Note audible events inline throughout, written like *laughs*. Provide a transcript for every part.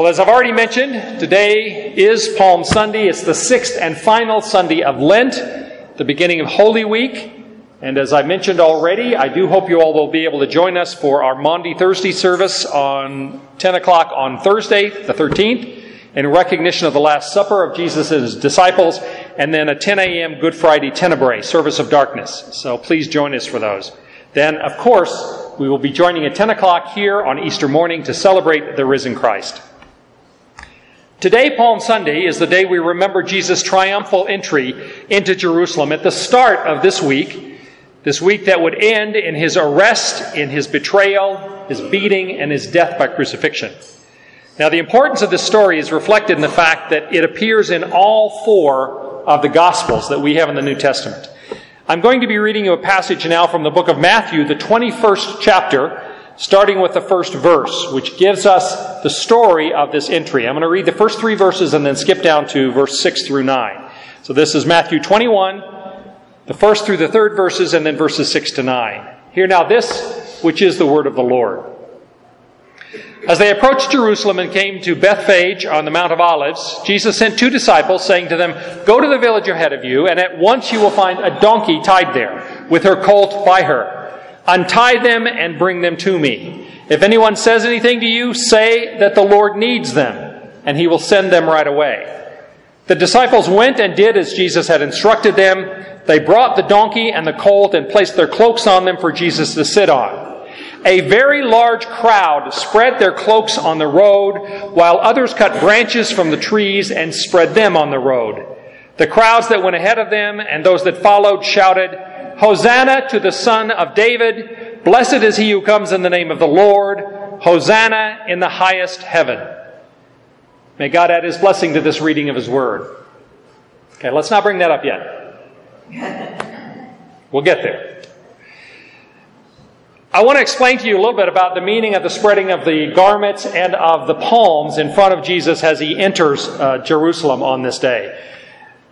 Well, as I've already mentioned, today is Palm Sunday. It's the sixth and final Sunday of Lent, the beginning of Holy Week. And as I mentioned already, I do hope you all will be able to join us for our Maundy Thursday service on 10 o'clock on Thursday, the 13th, in recognition of the Last Supper of Jesus and his disciples, and then a 10 a.m. Good Friday Tenebrae, service of darkness. So please join us for those. Then, of course, we will be joining at 10 o'clock here on Easter morning to celebrate the risen Christ. Today, Palm Sunday, is the day we remember Jesus' triumphal entry into Jerusalem at the start of this week this week that would end in his arrest, in his betrayal, his beating, and his death by crucifixion. Now, the importance of this story is reflected in the fact that it appears in all four of the Gospels that we have in the New Testament. I'm going to be reading you a passage now from the book of Matthew, the 21st chapter, starting with the first verse, which gives us the story of this entry. I'm going to read the first three verses and then skip down to verse 6 through 9. So this is Matthew 21, the first through the third verses, and then verses 6 to 9. Hear now this, which is the word of the Lord. As they approached Jerusalem and came to Bethphage on the Mount of Olives, Jesus sent two disciples, saying to them, Go to the village ahead of you, and at once you will find a donkey tied there, with her colt by her. Untie them and bring them to me. If anyone says anything to you, say that the Lord needs them, and he will send them right away. The disciples went and did as Jesus had instructed them. They brought the donkey and the colt and placed their cloaks on them for Jesus to sit on. A very large crowd spread their cloaks on the road, while others cut branches from the trees and spread them on the road. The crowds that went ahead of them and those that followed shouted, Hosanna to the Son of David! Blessed is he who comes in the name of the Lord! Hosanna in the highest heaven! May God add his blessing to this reading of his word. Okay, let's not bring that up yet. *laughs* We'll get there. I want to explain to you a little bit about the meaning of the spreading of the garments and of the palms in front of Jesus as he enters uh, Jerusalem on this day.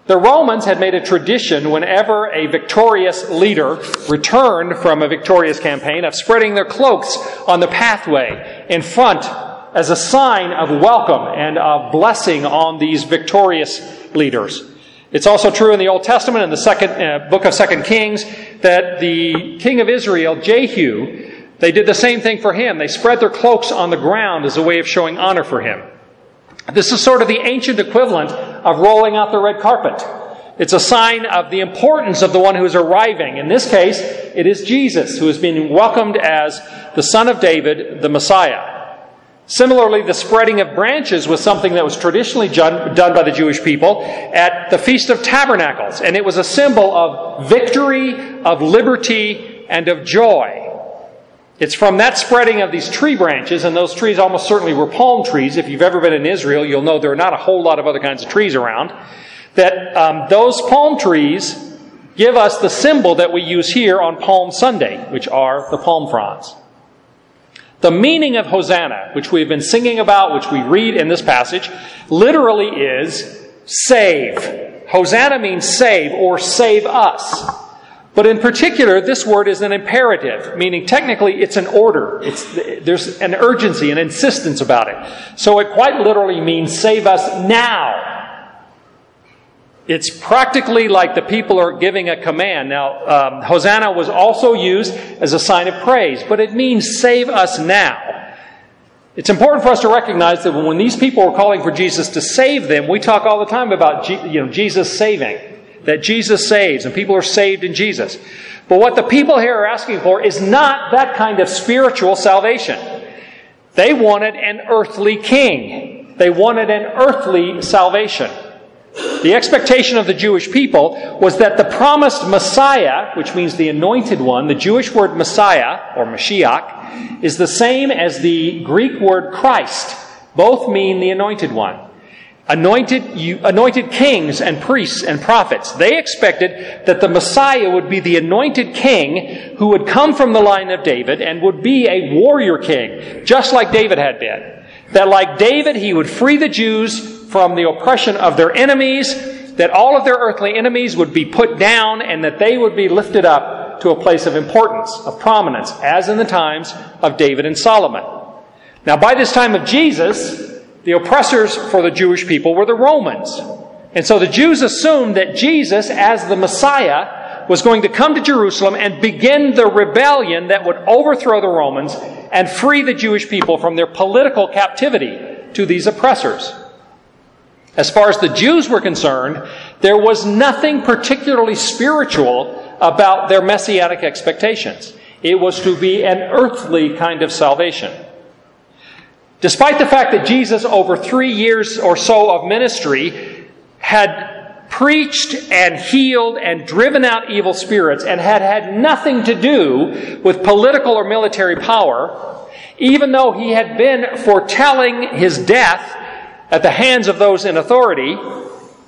The Romans had made a tradition whenever a victorious leader returned from a victorious campaign of spreading their cloaks on the pathway in front as a sign of welcome and of blessing on these victorious leaders. It's also true in the Old Testament, in the second uh, book of Second Kings, that the king of Israel, Jehu, they did the same thing for him. They spread their cloaks on the ground as a way of showing honor for him. This is sort of the ancient equivalent of rolling out the red carpet. It's a sign of the importance of the one who is arriving. In this case, it is Jesus who is being welcomed as the Son of David, the Messiah. Similarly, the spreading of branches was something that was traditionally done by the Jewish people at the Feast of Tabernacles, and it was a symbol of victory, of liberty, and of joy. It's from that spreading of these tree branches, and those trees almost certainly were palm trees. If you've ever been in Israel, you'll know there are not a whole lot of other kinds of trees around. That um, those palm trees give us the symbol that we use here on Palm Sunday, which are the palm fronds. The meaning of Hosanna, which we've been singing about, which we read in this passage, literally is save. Hosanna means save or save us. But in particular, this word is an imperative, meaning technically it's an order. It's, there's an urgency, an insistence about it. So it quite literally means save us now. It's practically like the people are giving a command. Now, um, Hosanna was also used as a sign of praise, but it means save us now. It's important for us to recognize that when these people were calling for Jesus to save them, we talk all the time about you know, Jesus saving, that Jesus saves, and people are saved in Jesus. But what the people here are asking for is not that kind of spiritual salvation. They wanted an earthly king. They wanted an earthly salvation. The expectation of the Jewish people was that the promised Messiah, which means the anointed one, the Jewish word Messiah, or Mashiach, is the same as the Greek word Christ. Both mean the anointed one. Anointed, anointed kings and priests and prophets. They expected that the Messiah would be the anointed king who would come from the line of David and would be a warrior king, just like David had been. That like David, he would free the Jews from the oppression of their enemies, that all of their earthly enemies would be put down, and that they would be lifted up to a place of importance, of prominence, as in the times of David and Solomon. Now, by this time of Jesus, the oppressors for the Jewish people were the Romans. And so the Jews assumed that Jesus, as the Messiah, was going to come to Jerusalem and begin the rebellion that would overthrow the Romans and free the Jewish people from their political captivity to these oppressors. As far as the Jews were concerned, there was nothing particularly spiritual about their messianic expectations. It was to be an earthly kind of salvation. Despite the fact that Jesus, over three years or so of ministry, had preached and healed and driven out evil spirits and had had nothing to do with political or military power, even though he had been foretelling his death at the hands of those in authority,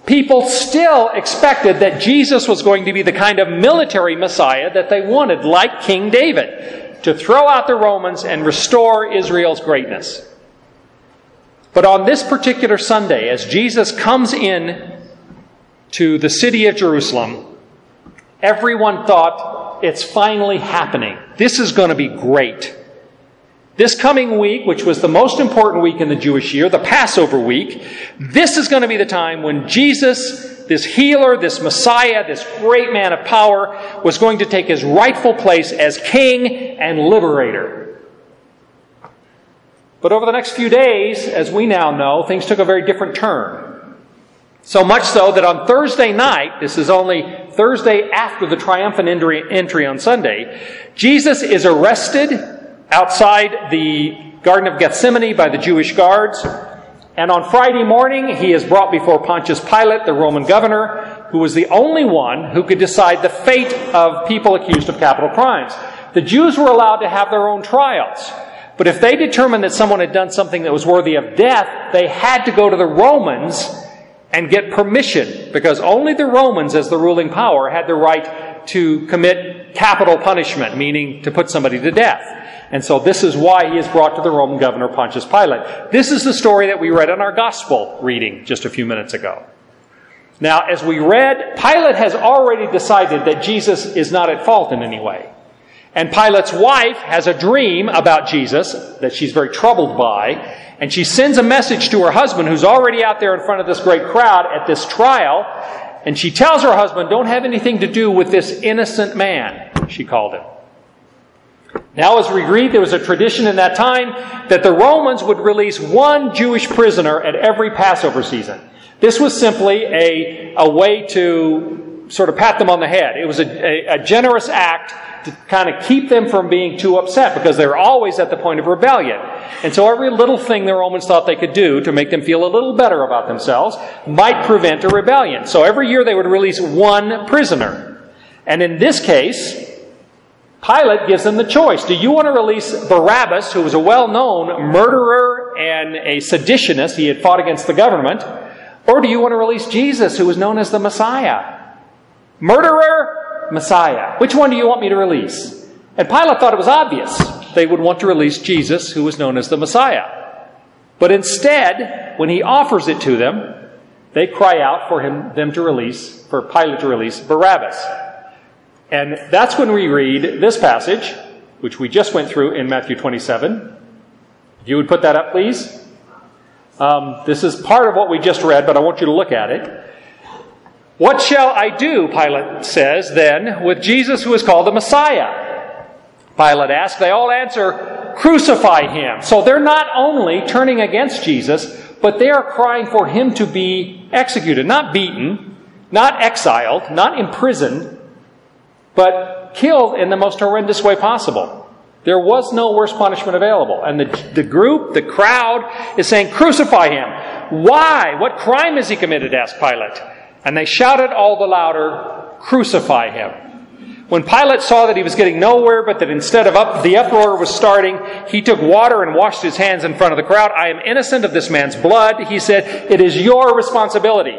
people still expected that Jesus was going to be the kind of military Messiah that they wanted, like King David, to throw out the Romans and restore Israel's greatness. But on this particular Sunday, as Jesus comes in to the city of Jerusalem, everyone thought, it's finally happening. This is going to be great. This coming week, which was the most important week in the Jewish year, the Passover week, this is going to be the time when Jesus, this healer, this Messiah, this great man of power, was going to take his rightful place as king and liberator. But over the next few days, as we now know, things took a very different turn. So much so that on Thursday night, this is only Thursday after the triumphant entry on Sunday, Jesus is arrested outside the Garden of Gethsemane by the Jewish guards. And on Friday morning, he is brought before Pontius Pilate, the Roman governor, who was the only one who could decide the fate of people accused of capital crimes. The Jews were allowed to have their own trials. But if they determined that someone had done something that was worthy of death, they had to go to the Romans and get permission, because only the Romans, as the ruling power, had the right to commit capital punishment, meaning to put somebody to death. And so this is why he is brought to the Roman governor Pontius Pilate. This is the story that we read in our gospel reading just a few minutes ago. Now, as we read, Pilate has already decided that Jesus is not at fault in any way. And Pilate's wife has a dream about Jesus that she's very troubled by, and she sends a message to her husband who's already out there in front of this great crowd at this trial, and she tells her husband, Don't have anything to do with this innocent man, she called him. Now, as we read, there was a tradition in that time that the Romans would release one Jewish prisoner at every Passover season. This was simply a, a way to sort of pat them on the head. It was a, a, a generous act to kind of keep them from being too upset because they're always at the point of rebellion. And so every little thing the Romans thought they could do to make them feel a little better about themselves might prevent a rebellion. So every year they would release one prisoner. And in this case, Pilate gives them the choice. Do you want to release Barabbas, who was a well known murderer and a seditionist? He had fought against the government. Or do you want to release Jesus, who was known as the Messiah? Murderer, Messiah. Which one do you want me to release? And Pilate thought it was obvious. They would want to release Jesus, who was known as the Messiah. But instead, when he offers it to them, they cry out for him, them to release, for Pilate to release Barabbas. And that's when we read this passage, which we just went through in Matthew 27. If you would put that up, please. Um, this is part of what we just read, but I want you to look at it. What shall I do, Pilate says then, with Jesus who is called the Messiah? Pilate asks. They all answer, Crucify him. So they're not only turning against Jesus, but they are crying for him to be executed, not beaten, not exiled, not imprisoned, but killed in the most horrendous way possible. There was no worse punishment available. And the, the group, the crowd, is saying, Crucify him. Why? What crime has he committed? asked Pilate. And they shouted all the louder, Crucify him. When Pilate saw that he was getting nowhere, but that instead of up, the uproar was starting, he took water and washed his hands in front of the crowd. I am innocent of this man's blood, he said. It is your responsibility.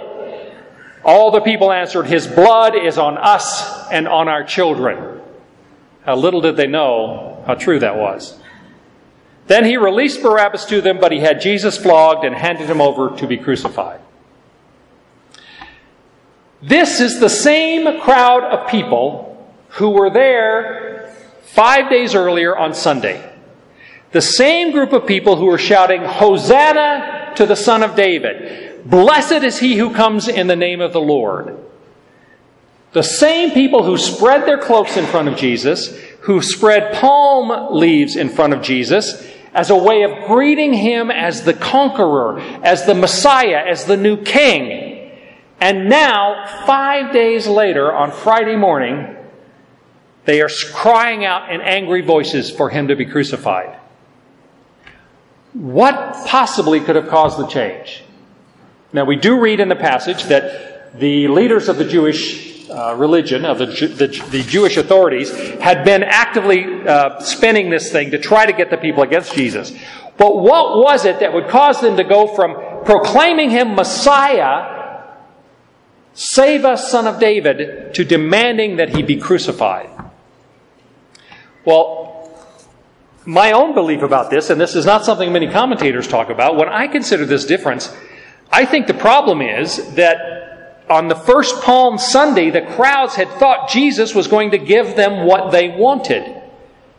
All the people answered, His blood is on us and on our children. How little did they know how true that was. Then he released Barabbas to them, but he had Jesus flogged and handed him over to be crucified. This is the same crowd of people who were there five days earlier on Sunday. The same group of people who were shouting, Hosanna to the Son of David. Blessed is he who comes in the name of the Lord. The same people who spread their cloaks in front of Jesus, who spread palm leaves in front of Jesus, as a way of greeting him as the conqueror, as the Messiah, as the new king. And now, five days later, on Friday morning, they are crying out in angry voices for him to be crucified. What possibly could have caused the change? Now, we do read in the passage that the leaders of the Jewish uh, religion, of the, the, the, Jewish authorities, had been actively uh, spinning this thing to try to get the people against Jesus. But what was it that would cause them to go from proclaiming him Messiah, save us, son of David, to demanding that he be crucified? Well, my own belief about this, and this is not something many commentators talk about, when I consider this difference, I think the problem is that on the first Palm Sunday, the crowds had thought Jesus was going to give them what they wanted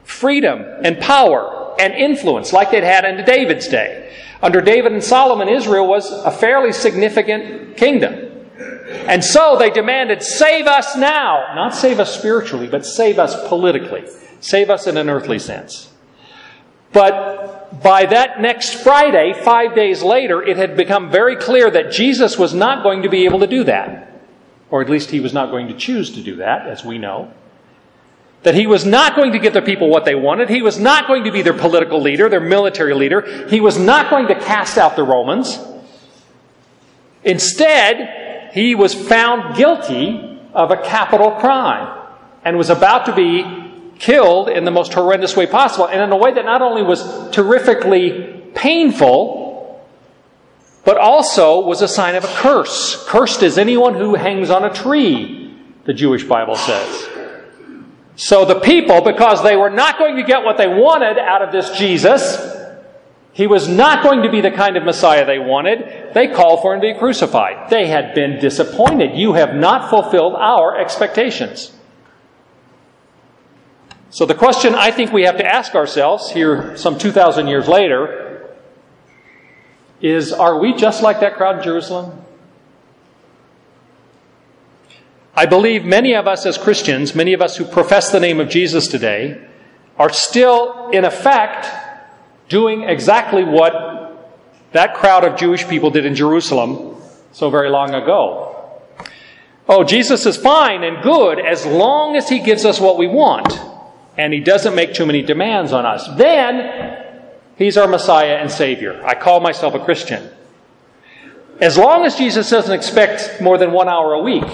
freedom and power and influence, like they'd had in David's day. Under David and Solomon, Israel was a fairly significant kingdom. And so they demanded, save us now. Not save us spiritually, but save us politically. Save us in an earthly sense. But by that next Friday, five days later, it had become very clear that Jesus was not going to be able to do that. Or at least he was not going to choose to do that, as we know. That he was not going to give the people what they wanted. He was not going to be their political leader, their military leader. He was not going to cast out the Romans. Instead, he was found guilty of a capital crime and was about to be killed in the most horrendous way possible, and in a way that not only was terrifically painful, but also was a sign of a curse. Cursed is anyone who hangs on a tree, the Jewish Bible says. So the people, because they were not going to get what they wanted out of this Jesus, he was not going to be the kind of Messiah they wanted. They called for him to be crucified. They had been disappointed. You have not fulfilled our expectations. So the question I think we have to ask ourselves here some 2,000 years later is are we just like that crowd in Jerusalem? I believe many of us as Christians, many of us who profess the name of Jesus today, are still, in effect, doing exactly what that crowd of Jewish people did in Jerusalem so very long ago. Oh, Jesus is fine and good as long as he gives us what we want and he doesn't make too many demands on us. Then he's our Messiah and Savior. I call myself a Christian. As long as Jesus doesn't expect more than one hour a week,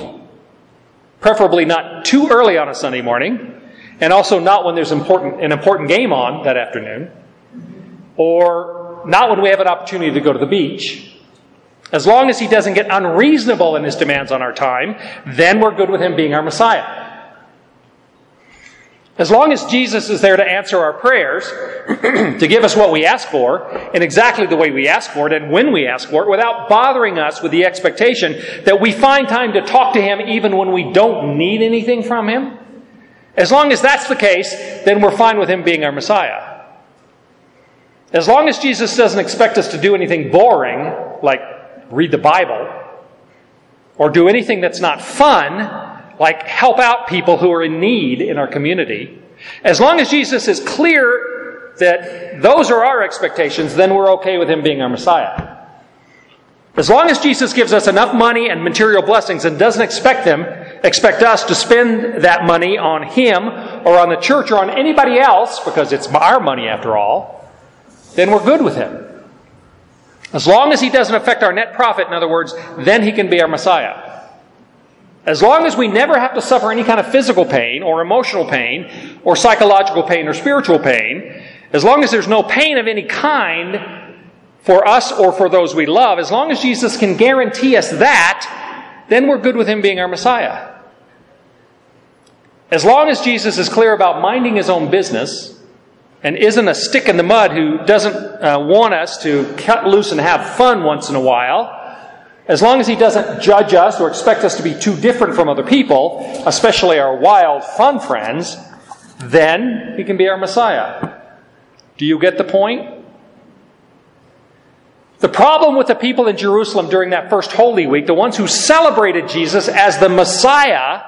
preferably not too early on a Sunday morning, and also not when there's important, an important game on that afternoon, or not when we have an opportunity to go to the beach. As long as he doesn't get unreasonable in his demands on our time, then we're good with him being our Messiah. As long as Jesus is there to answer our prayers, *clears throat* to give us what we ask for, in exactly the way we ask for it and when we ask for it, without bothering us with the expectation that we find time to talk to Him even when we don't need anything from Him, as long as that's the case, then we're fine with Him being our Messiah. As long as Jesus doesn't expect us to do anything boring, like read the Bible, or do anything that's not fun, like help out people who are in need in our community, as long as Jesus is clear that those are our expectations, then we're okay with him being our Messiah. As long as Jesus gives us enough money and material blessings and doesn't expect them, expect us to spend that money on him or on the church or on anybody else, because it's our money after all, then we're good with him. As long as he doesn't affect our net profit, in other words, then he can be our Messiah. As long as we never have to suffer any kind of physical pain or emotional pain or psychological pain or spiritual pain, as long as there's no pain of any kind for us or for those we love, as long as Jesus can guarantee us that, then we're good with Him being our Messiah. As long as Jesus is clear about minding His own business and isn't a stick in the mud who doesn't uh, want us to cut loose and have fun once in a while, as long as he doesn't judge us or expect us to be too different from other people, especially our wild, fun friends, then he can be our Messiah. Do you get the point? The problem with the people in Jerusalem during that first Holy Week, the ones who celebrated Jesus as the Messiah,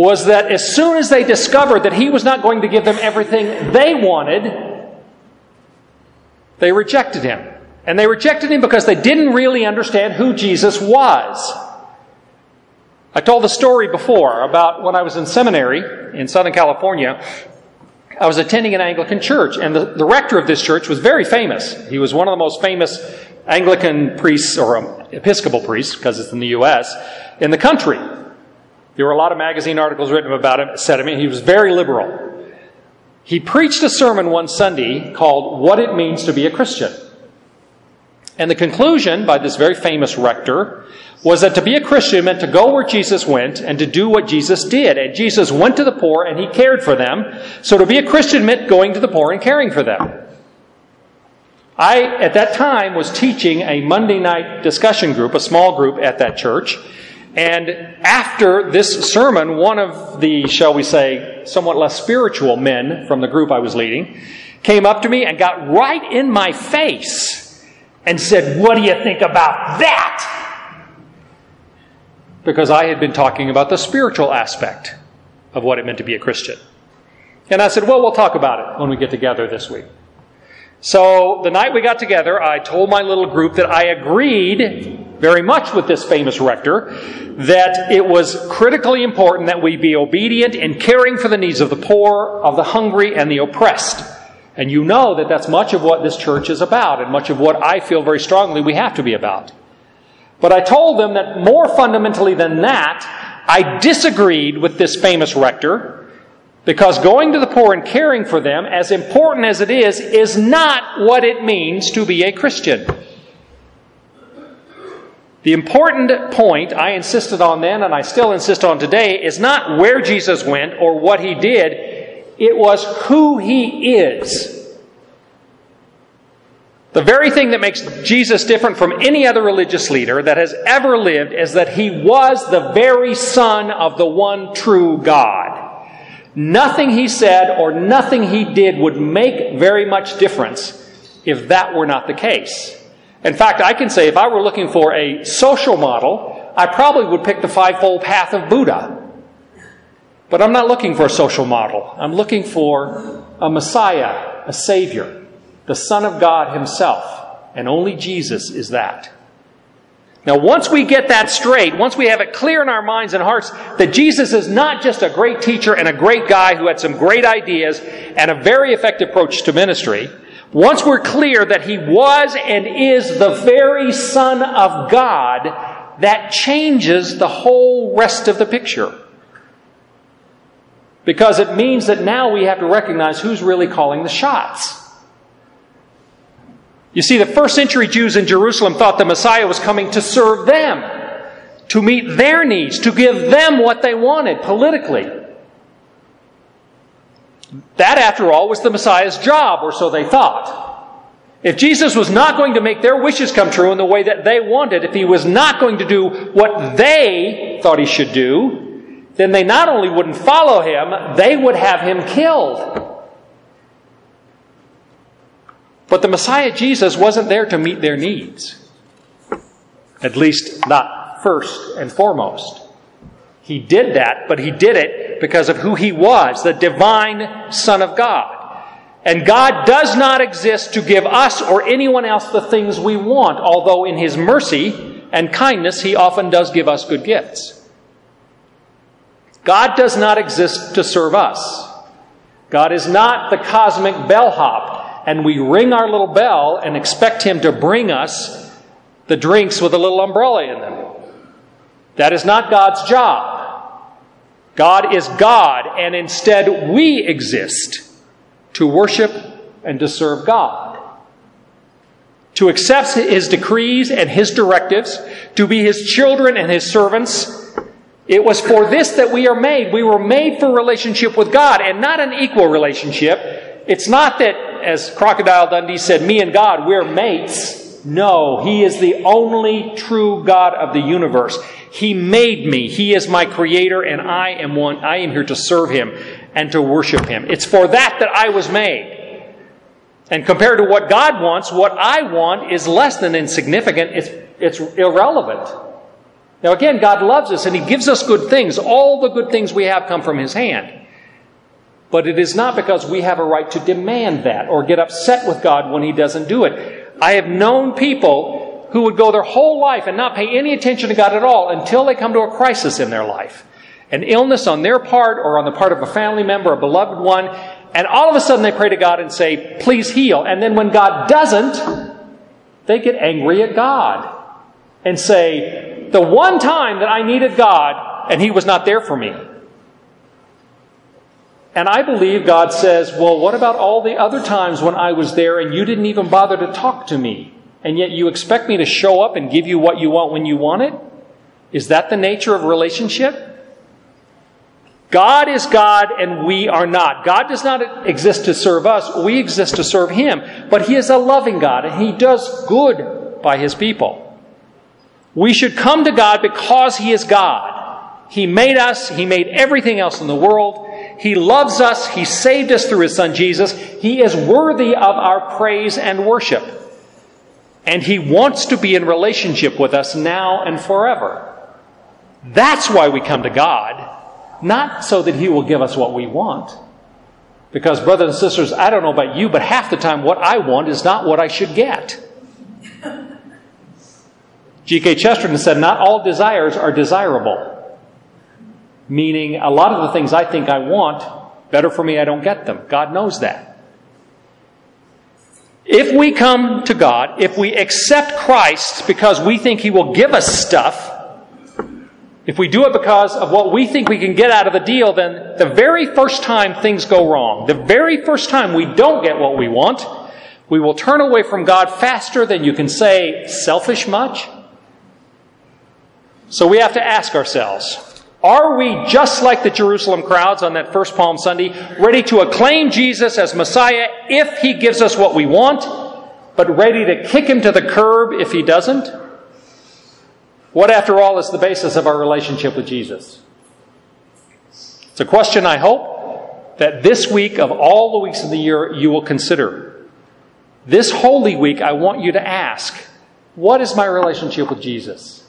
was that as soon as they discovered that he was not going to give them everything they wanted, they rejected him. And they rejected him because they didn't really understand who Jesus was. I told the story before about when I was in seminary in Southern California. I was attending an Anglican church, and the, the rector of this church was very famous. He was one of the most famous Anglican priests, or um, Episcopal priests, because it's in the U.S., in the country. There were a lot of magazine articles written about him, said him. He was very liberal. He preached a sermon one Sunday called What It Means to Be a Christian. And the conclusion by this very famous rector was that to be a Christian meant to go where Jesus went and to do what Jesus did. And Jesus went to the poor and he cared for them. So to be a Christian meant going to the poor and caring for them. I, at that time, was teaching a Monday night discussion group, a small group at that church. And after this sermon, one of the, shall we say, somewhat less spiritual men from the group I was leading came up to me and got right in my face and said, What do you think about that? because I had been talking about the spiritual aspect of what it meant to be a Christian. And I said, Well, we'll talk about it when we get together this week. So the night we got together, I told my little group that I agreed very much with this famous rector that it was critically important that we be obedient in caring for the needs of the poor, of the hungry, and the oppressed. And you know that that's much of what this church is about, and much of what I feel very strongly we have to be about. But I told them that more fundamentally than that, I disagreed with this famous rector because going to the poor and caring for them, as important as it is, is not what it means to be a Christian. The important point I insisted on then, and I still insist on today, is not where Jesus went or what he did, it was who he is. The very thing that makes Jesus different from any other religious leader that has ever lived is that he was the very Son of the one true God. Nothing he said or nothing he did would make very much difference if that were not the case. In fact, I can say if I were looking for a social model, I probably would pick the fivefold path of Buddha. But I'm not looking for a social model. I'm looking for a Messiah, a Savior the Son of God Himself. And only Jesus is that. Now, once we get that straight, once we have it clear in our minds and hearts that Jesus is not just a great teacher and a great guy who had some great ideas and a very effective approach to ministry, once we're clear that he was and is the very Son of God, that changes the whole rest of the picture. Because it means that now we have to recognize who's really calling the shots. You see, the first century Jews in Jerusalem thought the Messiah was coming to serve them, to meet their needs, to give them what they wanted politically. That, after all, was the Messiah's job, or so they thought. If Jesus was not going to make their wishes come true in the way that they wanted, if he was not going to do what they thought he should do, then they not only wouldn't follow him, they would have him killed. But the Messiah Jesus wasn't there to meet their needs. At least not first and foremost. He did that, but he did it because of who he was, the divine Son of God. And God does not exist to give us or anyone else the things we want, although in his mercy and kindness he often does give us good gifts. God does not exist to serve us. God is not the cosmic bellhop and we ring our little bell and expect Him to bring us the drinks with a little umbrella in them. That is not God's job. God is God, and instead we exist to worship and to serve God. To accept His decrees and His directives, to be His children and His servants. It was for this that we are made. We were made for relationship with God and not an equal relationship. It's not that as Crocodile Dundee said, me and God, we're mates. No, He is the only true God of the universe. He made me. He is my creator, and I am one. I am here to serve Him and to worship Him. It's for that that I was made. And compared to what God wants, what I want is less than insignificant. It's, it's irrelevant. Now again, God loves us and He gives us good things. All the good things we have come from His hand. But it is not because we have a right to demand that or get upset with God when He doesn't do it. I have known people who would go their whole life and not pay any attention to God at all until they come to a crisis in their life. An illness on their part or on the part of a family member, a beloved one, and all of a sudden they pray to God and say, please heal. And then when God doesn't, they get angry at God and say, the one time that I needed God and He was not there for me. And I believe God says, well, what about all the other times when I was there and you didn't even bother to talk to me? And yet you expect me to show up and give you what you want when you want it? Is that the nature of relationship? God is God and we are not. God does not exist to serve us. We exist to serve Him. But He is a loving God and He does good by His people. We should come to God because He is God. He made us. He made everything else in the world. He loves us. He saved us through His Son Jesus. He is worthy of our praise and worship. And He wants to be in relationship with us now and forever. That's why we come to God, not so that He will give us what we want. Because, brothers and sisters, I don't know about you, but half the time what I want is not what I should get. G.K. Chesterton said, Not all desires are desirable. Meaning, a lot of the things I think I want, better for me I don't get them. God knows that. If we come to God, if we accept Christ because we think He will give us stuff, if we do it because of what we think we can get out of the deal, then the very first time things go wrong, the very first time we don't get what we want, we will turn away from God faster than you can say, selfish much. So we have to ask ourselves, are we just like the Jerusalem crowds on that first Palm Sunday, ready to acclaim Jesus as Messiah if he gives us what we want, but ready to kick him to the curb if he doesn't? What, after all, is the basis of our relationship with Jesus? It's a question I hope that this week of all the weeks of the year you will consider. This Holy Week, I want you to ask, what is my relationship with Jesus?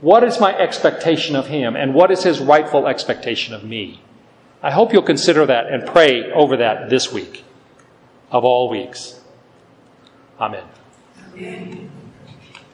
What is my expectation of him, and what is his rightful expectation of me? I hope you'll consider that and pray over that this week of all weeks. Amen. Amen.